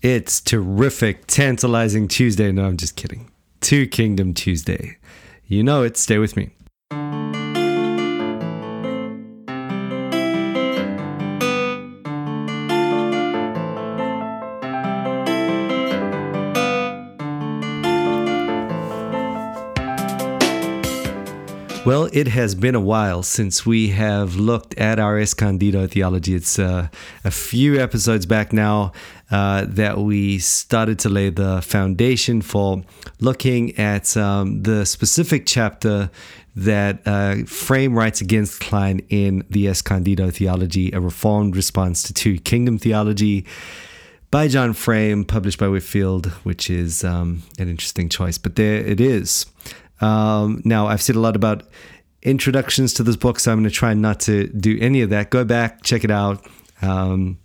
It's terrific, tantalizing Tuesday. No, I'm just kidding. Two Kingdom Tuesday. You know it. Stay with me. It has been a while since we have looked at our Escondido theology. It's uh, a few episodes back now uh, that we started to lay the foundation for looking at um, the specific chapter that uh, Frame writes against Kline in the Escondido theology, a reformed response to two kingdom theology by John Frame, published by Whitefield, which is um, an interesting choice. But there it is. Um, now, I've said a lot about introductions to this book, so I'm going to try not to do any of that. Go back, check it out. Um,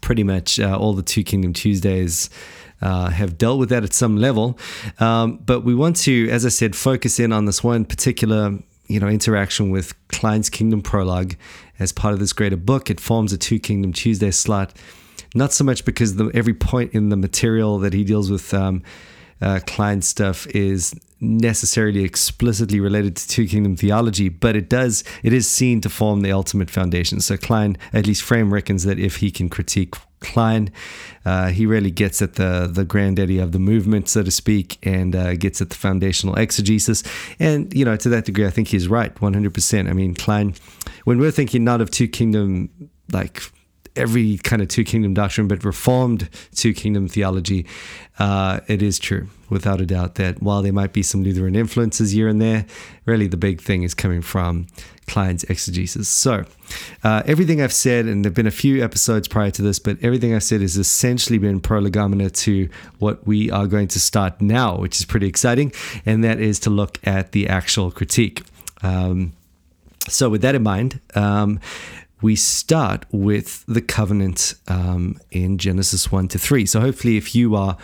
pretty much uh, all the Two Kingdom Tuesdays. Uh, have dealt with that at some level, um, but we want to, as I said, focus in on this one particular, you know, interaction with Kline's Kingdom Prologue as part of this greater book. It forms a Two Kingdom Tuesday slot, not so much because the, every point in the material that he deals with um, uh, Kline stuff is necessarily explicitly related to two kingdom theology, but it does it is seen to form the ultimate foundation. So Kline, at least Frame reckons that if he can critique Kline, uh, he really gets at the the granddaddy of the movement, so to speak, and uh, gets at the foundational exegesis. And you know, to that degree, I think he's right, one hundred percent. I mean, Kline, when we're thinking not of two kingdom like every kind of two kingdom doctrine, but reformed two kingdom theology, uh, it is true, without a doubt, that while there might be some Lutheran influences here and there, really the big thing is coming from Kline's exegesis. So, uh, everything I've said, and there have been a few episodes prior to this, but everything I've said has essentially been prolegomena to what we are going to start now, which is pretty exciting, and that is to look at the actual critique. Um, so, with that in mind, um, we start with the covenant um, in Genesis 1 to 3. So, hopefully, if you are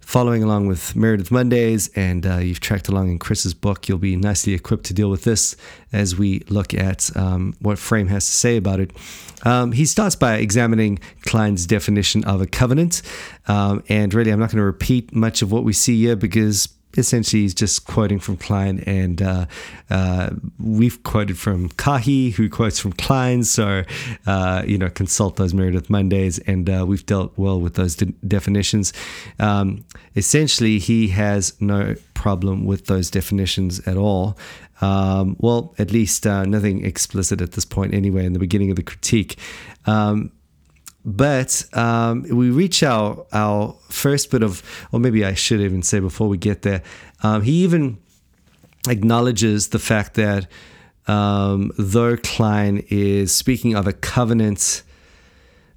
following along with Meredith Mondays and uh, you've tracked along in Chris's book, you'll be nicely equipped to deal with this as we look at um, what Frame has to say about it. Um, he starts by examining Kline's definition of a covenant. Um, and really, I'm not going to repeat much of what we see here because essentially he's just quoting from Kline, and uh, uh, we've quoted from Kahi, who quotes from Kline. So, uh, you know, consult those Meredith Mondays, and uh, we've dealt well with those de- definitions. Um, essentially, he has no problem with those definitions at all. Um, well, at least uh, nothing explicit at this point, anyway, in the beginning of the critique. Um, but um, we reach our our first bit of, or maybe I should even say before we get there, um, he even acknowledges the fact that um, though Kline is speaking of a covenant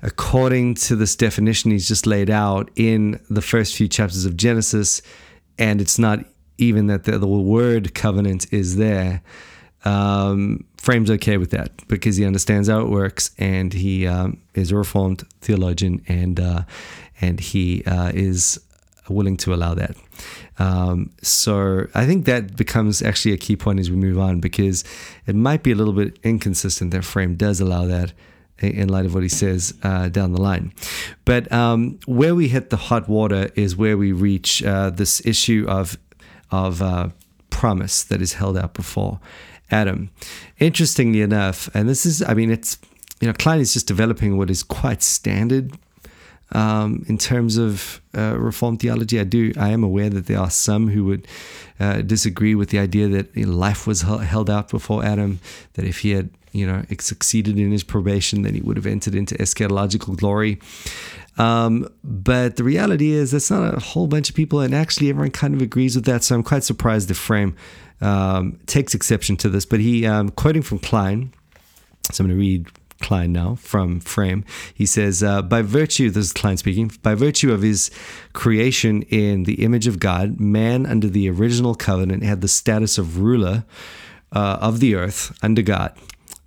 according to this definition he's just laid out in the first few chapters of Genesis, and it's not even that the, the word covenant is there. Um, Frame's okay with that because he understands how it works and he um, is a reformed theologian and uh, and he uh, is willing to allow that. Um, so I think that becomes actually a key point as we move on because it might be a little bit inconsistent that Frame does allow that in light of what he says uh, down the line. But um, where we hit the hot water is where we reach uh, this issue of of uh, promise that is held out before Adam. Interestingly enough, and this is, I mean, it's, you know, Kline is just developing what is quite standard um, in terms of uh, Reformed theology. I do, I am aware that there are some who would uh, disagree with the idea that life was held out before Adam, that if he had, you know, it succeeded in his probation, then he would have entered into eschatological glory. Um, but the reality is, that's not a whole bunch of people, and actually, everyone kind of agrees with that. So I'm quite surprised the frame um, takes exception to this. But he, um, quoting from Kline, so I'm going to read Kline now from Frame. He says, uh, by virtue, this is Kline speaking, by virtue of his creation in the image of God, man under the original covenant had the status of ruler uh, of the earth under God,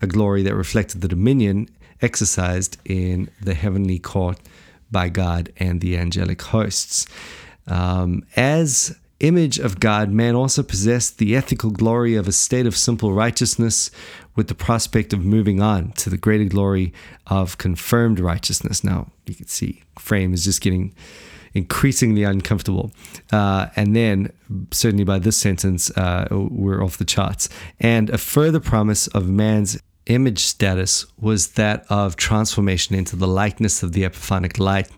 a glory that reflected the dominion exercised in the heavenly court by God and the angelic hosts. Um, as image of God, man also possessed the ethical glory of a state of simple righteousness with the prospect of moving on to the greater glory of confirmed righteousness. Now, you can see Frame is just getting increasingly uncomfortable. Uh, and then, certainly by this sentence, uh, we're off the charts. And a further promise of man's image status was that of transformation into the likeness of the epiphanic light.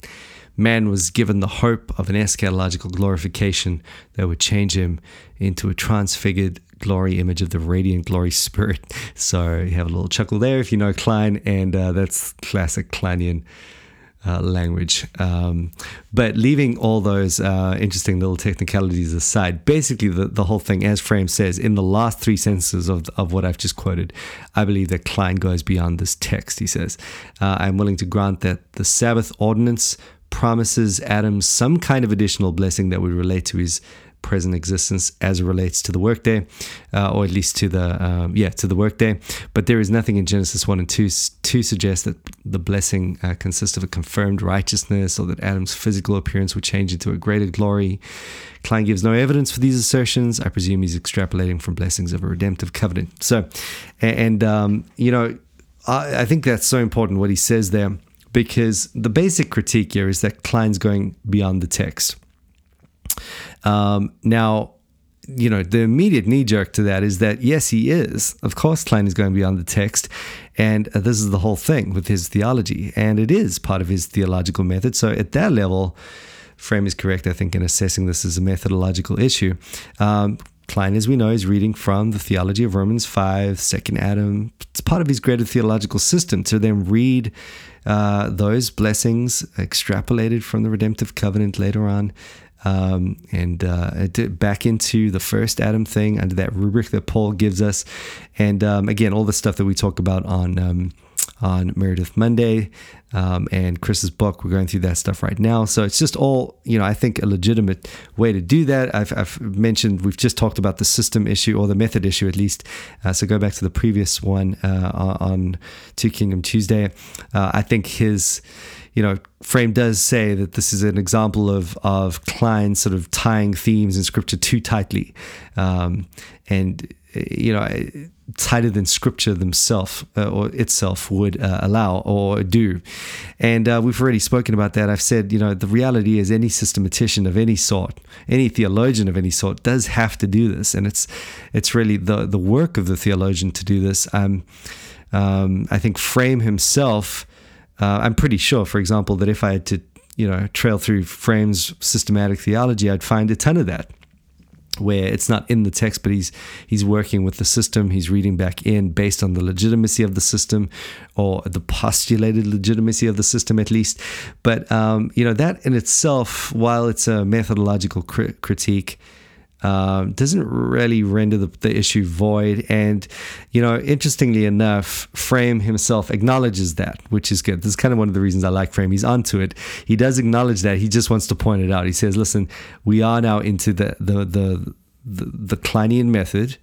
Man was given the hope of an eschatological glorification that would change him into a transfigured glory image of the radiant glory spirit. So you have a little chuckle there if you know Kline, and uh, that's classic Klinean uh, language. Um, but leaving all those uh, interesting little technicalities aside, basically the, the whole thing, as Frame says, in the last three sentences of, of what I've just quoted, I believe that Kline goes beyond this text. He says, uh, I'm willing to grant that the Sabbath ordinance promises Adam some kind of additional blessing that would relate to his present existence as it relates to the workday, uh, or at least to the um, yeah to the workday. But there is nothing in Genesis one and two to suggest that the blessing uh, consists of a confirmed righteousness or that Adam's physical appearance would change into a greater glory. Kline gives no evidence for these assertions. I presume he's extrapolating from blessings of a redemptive covenant. So, and um, you know, I, I think that's so important what he says there because the basic critique here is that Kline's going beyond the text. Um, now, you know, the immediate knee jerk to that is that, yes, he is. Of course, Kline is going beyond the text. And uh, this is the whole thing with his theology. And it is part of his theological method. So at that level, Frame is correct, I think, in assessing this as a methodological issue. Um, Kline, as we know, is reading from the theology of Romans 5, second Adam. It's part of his greater theological system to then read uh, those blessings extrapolated from the redemptive covenant later on um, and uh, back into the first Adam thing under that rubric that Paul gives us. And um, again, all the stuff that we talk about on um, on Meredith Monday um, and Chris's book. We're going through that stuff right now. So it's just all, you know, I think a legitimate way to do that. I've, I've mentioned, we've just talked about the system issue or the method issue at least. Uh, so go back to the previous one uh, on Two Kingdom Tuesday. Uh, I think his you know, Frame does say that this is an example of of Kline sort of tying themes in scripture too tightly, um, and you know, tighter than scripture themselves uh, or itself would uh, allow or do. And uh, we've already spoken about that. I've said, you know, the reality is any systematician of any sort, any theologian of any sort, does have to do this, and it's it's really the the work of the theologian to do this. Um, um, I think Frame himself uh, I'm pretty sure, for example, that if I had to, you know, trail through Frame's systematic theology, I'd find a ton of that where it's not in the text, but he's he's working with the system. He's reading back in based on the legitimacy of the system, or the postulated legitimacy of the system, at least. But um, you know that in itself, while it's a methodological critique, um, doesn't really render the, the issue void. And, you know, interestingly enough, Frame himself acknowledges that, which is good. This is kind of one of the reasons I like Frame. He's onto it. He does acknowledge that. He just wants to point it out. He says, listen, we are now into the, the, the, the, the Klinean method.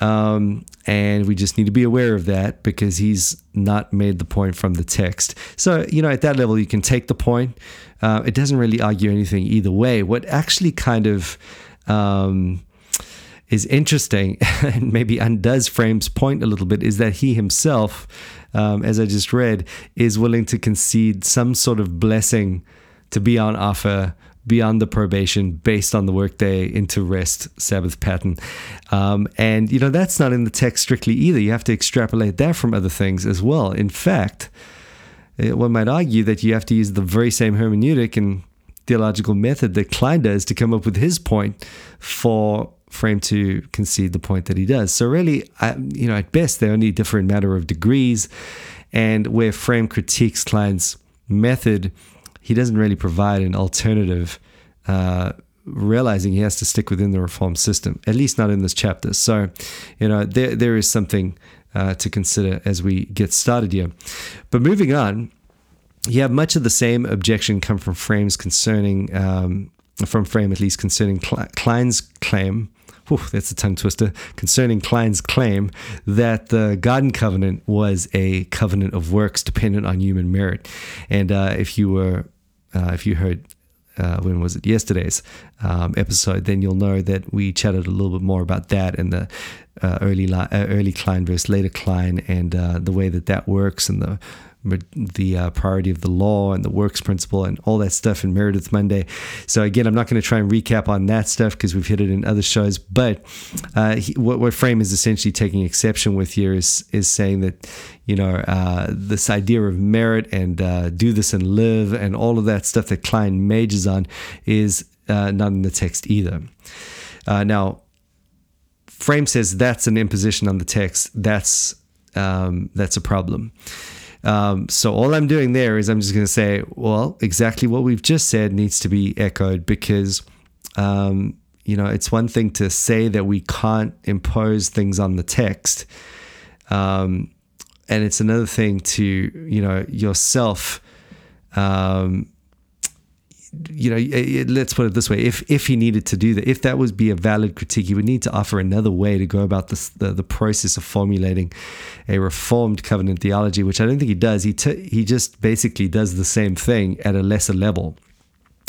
Um, and we just need to be aware of that because he's not made the point from the text. So, you know, at that level, you can take the point. Uh, it doesn't really argue anything either way. What actually kind of um, is interesting and maybe undoes Frame's point a little bit is that he himself, um, as I just read, is willing to concede some sort of blessing to be on offer beyond the probation based on the workday into rest Sabbath pattern. Um, and, you know, that's not in the text strictly either. You have to extrapolate that from other things as well. In fact, eh, one might argue that you have to use the very same hermeneutic and theological method that Kline does to come up with his point for Frame to concede the point that he does. So really, I, you know, at best they're only a different matter of degrees, and where Frame critiques Kline's method, he doesn't really provide an alternative. Uh, realizing he has to stick within the reform system, at least not in this chapter. So, you know, there there is something uh, to consider as we get started here. But moving on, have much of the same objection come from frames concerning, um, from frame at least concerning Kline's claim. Whew, that's a tongue twister. Concerning Kline's claim that the Garden Covenant was a covenant of works dependent on human merit, and uh, if you were, uh, if you heard uh, when was it yesterday's um, episode, then you'll know that we chatted a little bit more about that and the uh, early li- uh, early Kline versus later Kline and uh, the way that that works and the the uh, priority of the law and the works principle and all that stuff in Meredith Monday. So again, I'm not going to try and recap on that stuff because we've hit it in other shows. But uh, he, what, what Frame is essentially taking exception with here is is saying that you know uh, this idea of merit and uh, do this and live and all of that stuff that Kline majors on is uh, not in the text either. Uh, now, Frame says that's an imposition on the text. That's um, that's a problem. Um, so all I'm doing there is I'm just going to say, well, exactly what we've just said needs to be echoed because, um, you know, it's one thing to say that we can't impose things on the text. Um, and it's another thing to, you know, yourself, um, you know, let's put it this way: if if he needed to do that, if that would be a valid critique, he would need to offer another way to go about this, the the process of formulating a reformed covenant theology, which I don't think he does. He t- he just basically does the same thing at a lesser level.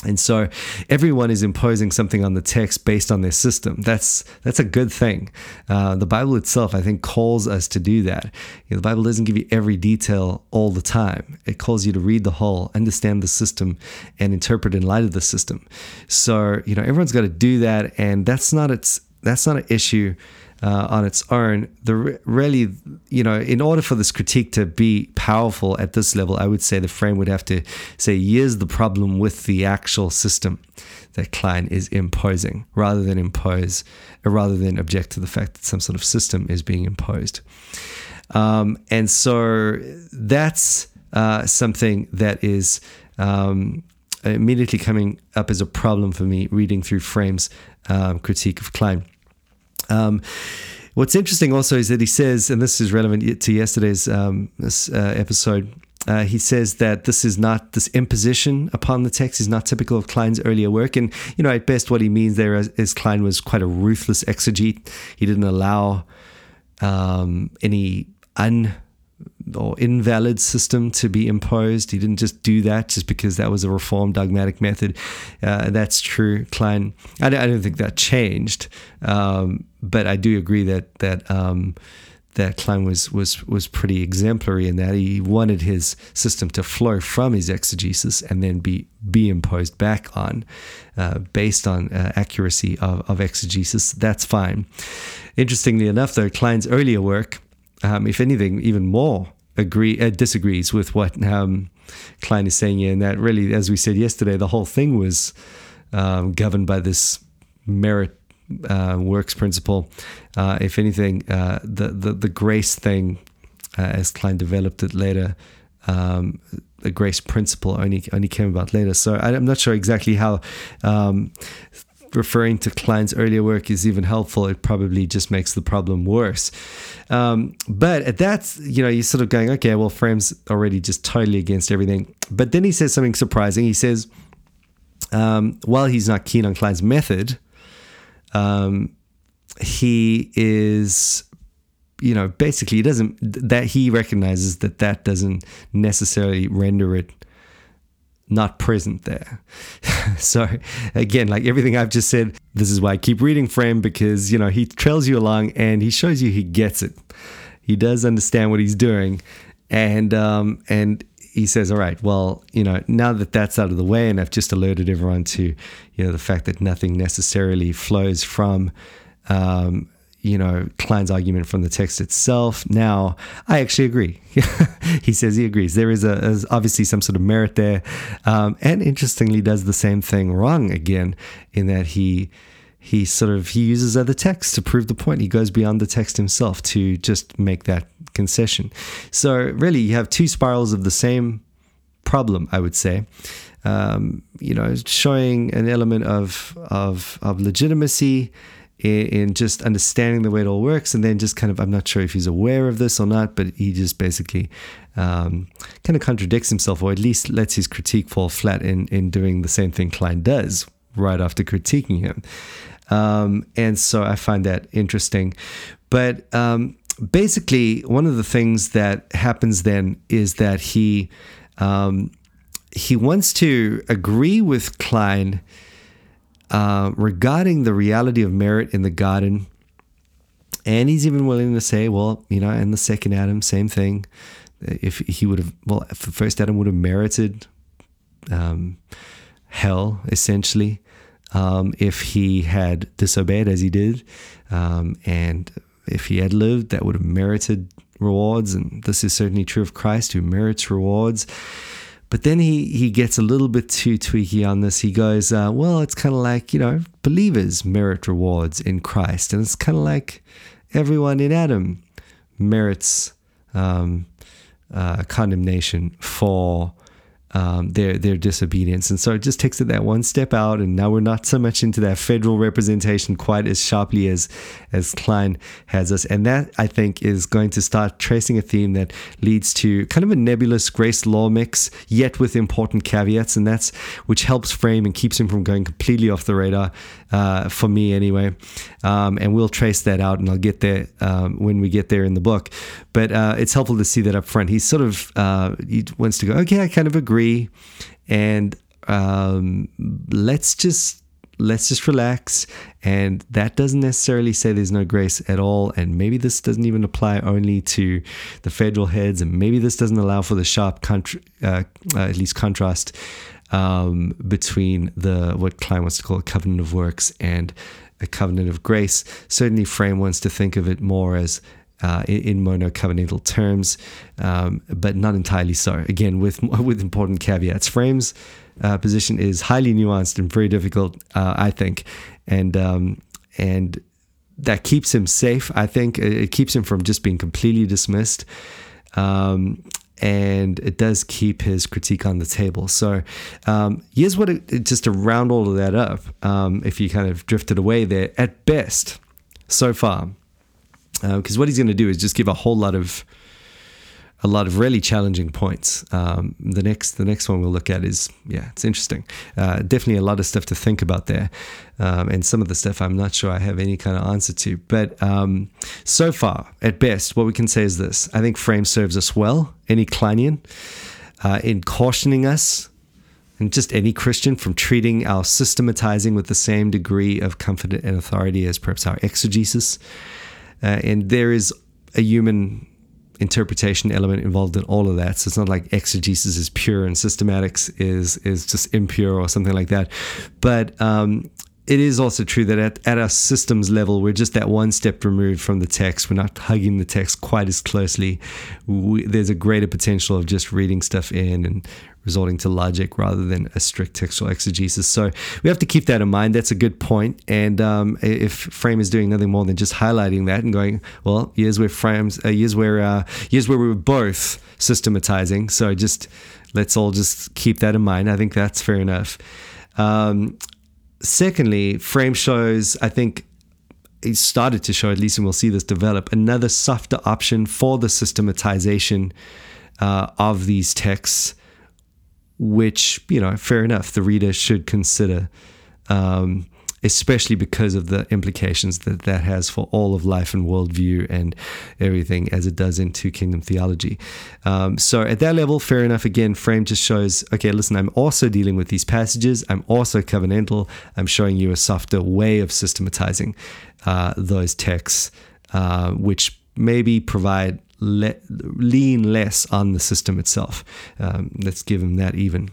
And so everyone is imposing something on the text based on their system. That's that's a good thing. Uh, the Bible itself, I think, calls us to do that. You know, the Bible doesn't give you every detail all the time. It calls you to read the whole, understand the system, and interpret in light of the system. So you know, everyone's got to do that, and that's not its that's not an issue uh, on its own. The really, you know, in order for this critique to be powerful at this level, I would say the frame would have to say, here's the problem with the actual system that Kline is imposing, rather than impose, uh, rather than object to the fact that some sort of system is being imposed. Um, and so that's uh, something that is um, immediately coming up as a problem for me reading through Frame's um, critique of Kline. Um, what's interesting also is that he says, and this is relevant to yesterday's um, this, uh, episode. Uh, he says that this is not this imposition upon the text is not typical of Kline's earlier work, and you know at best what he means there is, is Kline was quite a ruthless exegete. He didn't allow um, any un or invalid system to be imposed. He didn't just do that just because that was a reformed dogmatic method. Uh, that's true. Kline, I, I, don't think that changed, um, but I do agree that that um, that Kline was was was pretty exemplary in that he wanted his system to flow from his exegesis and then be be imposed back on, uh, based on uh, accuracy of, of exegesis. That's fine. Interestingly enough, though, Kline's earlier work um, if anything, even more agree uh, disagrees with what um, Kline is saying here, and that really, as we said yesterday, the whole thing was um, governed by this merit uh, works principle. Uh, if anything, uh, the, the the grace thing, uh, as Kline developed it later, um, the grace principle only only came about later. So I'm not sure exactly how um, referring to Kline's earlier work is even helpful, it probably just makes the problem worse. Um, but at that, you know, you're sort of going, okay, well, Frame's already just totally against everything. But then he says something surprising. He says, um, while he's not keen on Kline's method, um, he is you know basically he doesn't that he recognizes that that doesn't necessarily render it not present there. so again, like everything I've just said, this is why I keep reading Frame because you know he trails you along and he shows you he gets it. He does understand what he's doing, and um, and he says, all right, well, you know, now that that's out of the way, and I've just alerted everyone to, you know, the fact that nothing necessarily flows from um, you know, Kline's argument from the text itself. Now, I actually agree. he says he agrees. There is, a, obviously some sort of merit there. Um, and interestingly, does the same thing wrong again, in that he he sort of he uses other texts to prove the point. He goes beyond the text himself to just make that concession. So really, you have two spirals of the same problem, I would say. Um, you know, showing an element of of of legitimacy in, in, just understanding the way it all works. And then just kind of, I'm not sure if he's aware of this or not, but he just basically um, kind of contradicts himself, or at least lets his critique fall flat in, in doing the same thing Kline does right after critiquing him. Um, and so I find that interesting. But um, basically, one of the things that happens then is that he um, he wants to agree with Kline uh, regarding the reality of merit in the garden. And he's even willing to say, well, you know, in the second Adam, same thing. If he would have, well, if the first Adam would have merited um, hell, essentially, um, if he had disobeyed as he did. Um, and if he had lived, that would have merited rewards. And this is certainly true of Christ, who merits rewards. But then he, he gets a little bit too tweaky on this. He goes, uh, well, it's kind of like, you know, believers merit rewards in Christ. And it's kind of like everyone in Adam merits um, uh, condemnation for um, their their disobedience, and so it just takes it that one step out. And now we're not so much into that federal representation quite as sharply as as Kline has us, and that I think is going to start tracing a theme that leads to kind of a nebulous grace law mix, yet with important caveats, and that's which helps frame and keeps him from going completely off the radar uh, for me anyway. Um, and we'll trace that out, and I'll get there um, when we get there in the book. But uh, it's helpful to see that up front. He's sort of uh, he wants to go, okay, I kind of agree, and um, let's just let's just relax. And that doesn't necessarily say there's no grace at all. And maybe this doesn't even apply only to the federal heads, and maybe this doesn't allow for the sharp, contra- uh, uh, at least contrast um, between the what Kline wants to call a covenant of works and a covenant of grace. Certainly, Frame wants to think of it more as uh, in, mono covenantal terms, um, but not entirely so. Again, with with important caveats. Frame's uh, position is highly nuanced and very difficult, uh, I think, and um, and that keeps him safe. I think it keeps him from just being completely dismissed. Um, and it does keep his critique on the table. So um, here's what it, just to round all of that up. Um, if you kind of drifted away there, at best, so far, because uh, what he's going to do is just give a whole lot of a lot of really challenging points. Um, the next the next one we'll look at is yeah, it's interesting. Uh, definitely a lot of stuff to think about there, um, and some of the stuff I'm not sure I have any kind of answer to. But um, so far, at best, what we can say is this: I think Frame serves us well, any Klinean, uh, in cautioning us. And just any Christian from treating our systematizing with the same degree of comfort and authority as perhaps our exegesis. Uh, and there is a human interpretation element involved in all of that. So it's not like exegesis is pure and systematics is is just impure or something like that. But um, it is also true that at, at our systems level, we're just that one step removed from the text. We're not hugging the text quite as closely. We, there's a greater potential of just reading stuff in and resorting to logic rather than a strict textual exegesis. So we have to keep that in mind. That's a good point. And um, if Frame is doing nothing more than just highlighting that and going, well, here's where Frames, uh, here's where uh, here's where we were both systematizing. So just let's all just keep that in mind. I think that's fair enough. Um, secondly, Frame shows, I think. It started to show, at least, and we'll see this develop, another softer option for the systematization uh, of these texts which, you know, fair enough, the reader should consider, um, especially because of the implications that that has for all of life and worldview and everything as it does into kingdom theology. Um, so at that level, fair enough. Again, frame just shows, okay, listen, I'm also dealing with these passages. I'm also covenantal. I'm showing you a softer way of systematizing uh, those texts, uh, which maybe provide le- lean less on the system itself. Um, let's give him that even.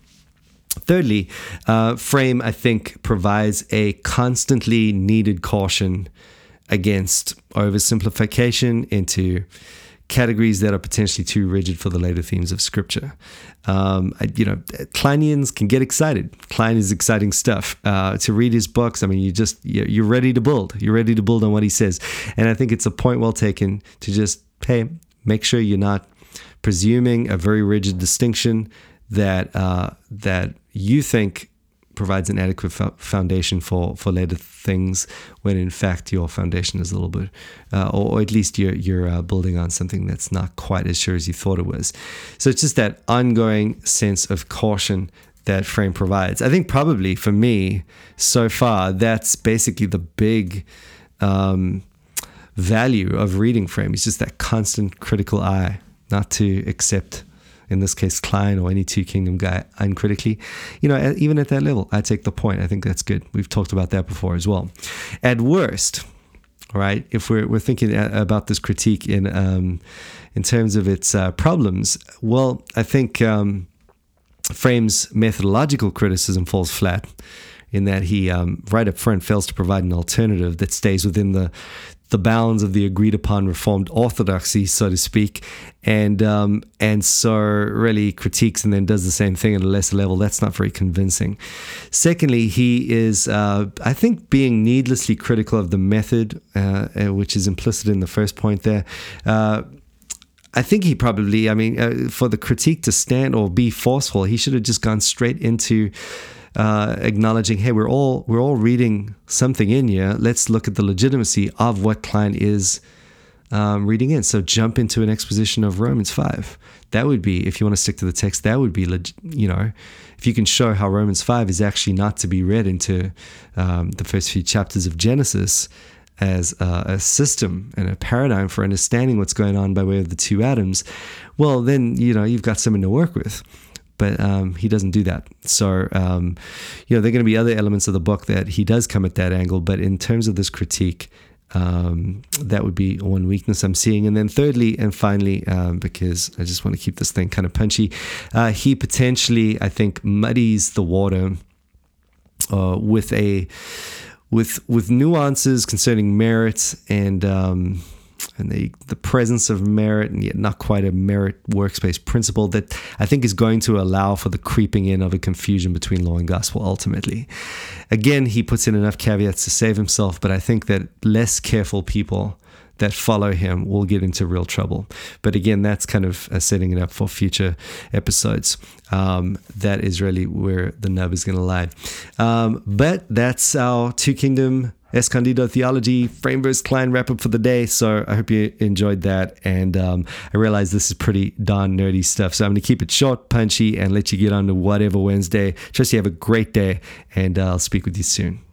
Thirdly, uh, Frame, I think, provides a constantly needed caution against oversimplification into categories that are potentially too rigid for the later themes of Scripture. Um, you know, Klineans can get excited. Kline is exciting stuff. Uh, to read his books, I mean, you just you're ready to build. You're ready to build on what he says, and I think it's a point well taken to just hey, Make sure you're not presuming a very rigid distinction that uh, that you think provides an adequate foundation for for later things, when in fact your foundation is a little bit, uh, or, or, at least you're you're uh, building on something that's not quite as sure as you thought it was. So it's just that ongoing sense of caution that frame provides. I think probably for me so far that's basically the big. Um, value of reading frame is just that constant critical eye, not to accept in this case Kline or any two kingdom guy uncritically, you know, even at that level, I take the point. I think that's good. We've talked about that before as well. At worst, right? If we're we're thinking about this critique in um, in terms of its uh, problems, well, I think um, Frame's methodological criticism falls flat in that he um, right up front fails to provide an alternative that stays within the the bounds of the agreed upon reformed orthodoxy, so to speak, and um, and so really critiques and then does the same thing at a lesser level. That's not very convincing. Secondly, he is, uh, I think, being needlessly critical of the method, uh, uh which is implicit in the first point there. Uh, I think he probably, I mean, uh, for the critique to stand or be forceful, he should have just gone straight into uh, acknowledging, hey, we're all we're all reading something in here. Let's look at the legitimacy of what Kline is um, reading in. So jump into an exposition of Romans five. That would be, if you want to stick to the text, that would be, you know, if you can show how Romans five is actually not to be read into um, the first few chapters of Genesis as a, a, system and a paradigm for understanding what's going on by way of the two atoms, well, then you know you've got something to work with but um, he doesn't do that. So, um, you know, there are going to be other elements of the book that he does come at that angle. But in terms of this critique, um, that would be one weakness I'm seeing. And then, thirdly and finally, um, because I just want to keep this thing kind of punchy, uh, he potentially, I think, muddies the water uh, with a with with nuances concerning merit and um, and the, the presence of merit and yet not quite a merit workspace principle that I think is going to allow for the creeping in of a confusion between law and gospel ultimately. Again, he puts in enough caveats to save himself, but I think that less careful people that follow him will get into real trouble. But again, that's kind of setting it up for future episodes. Um, that is really where the nub is going to lie. Um, but that's our two kingdom Escondido Theology Frame vs. Kline wrap up for the day. So I hope you enjoyed that. And um, I realize this is pretty darn nerdy stuff. So I'm going to keep it short, punchy, and let you get on to whatever Wednesday. Trust you have a great day, and uh, I'll speak with you soon.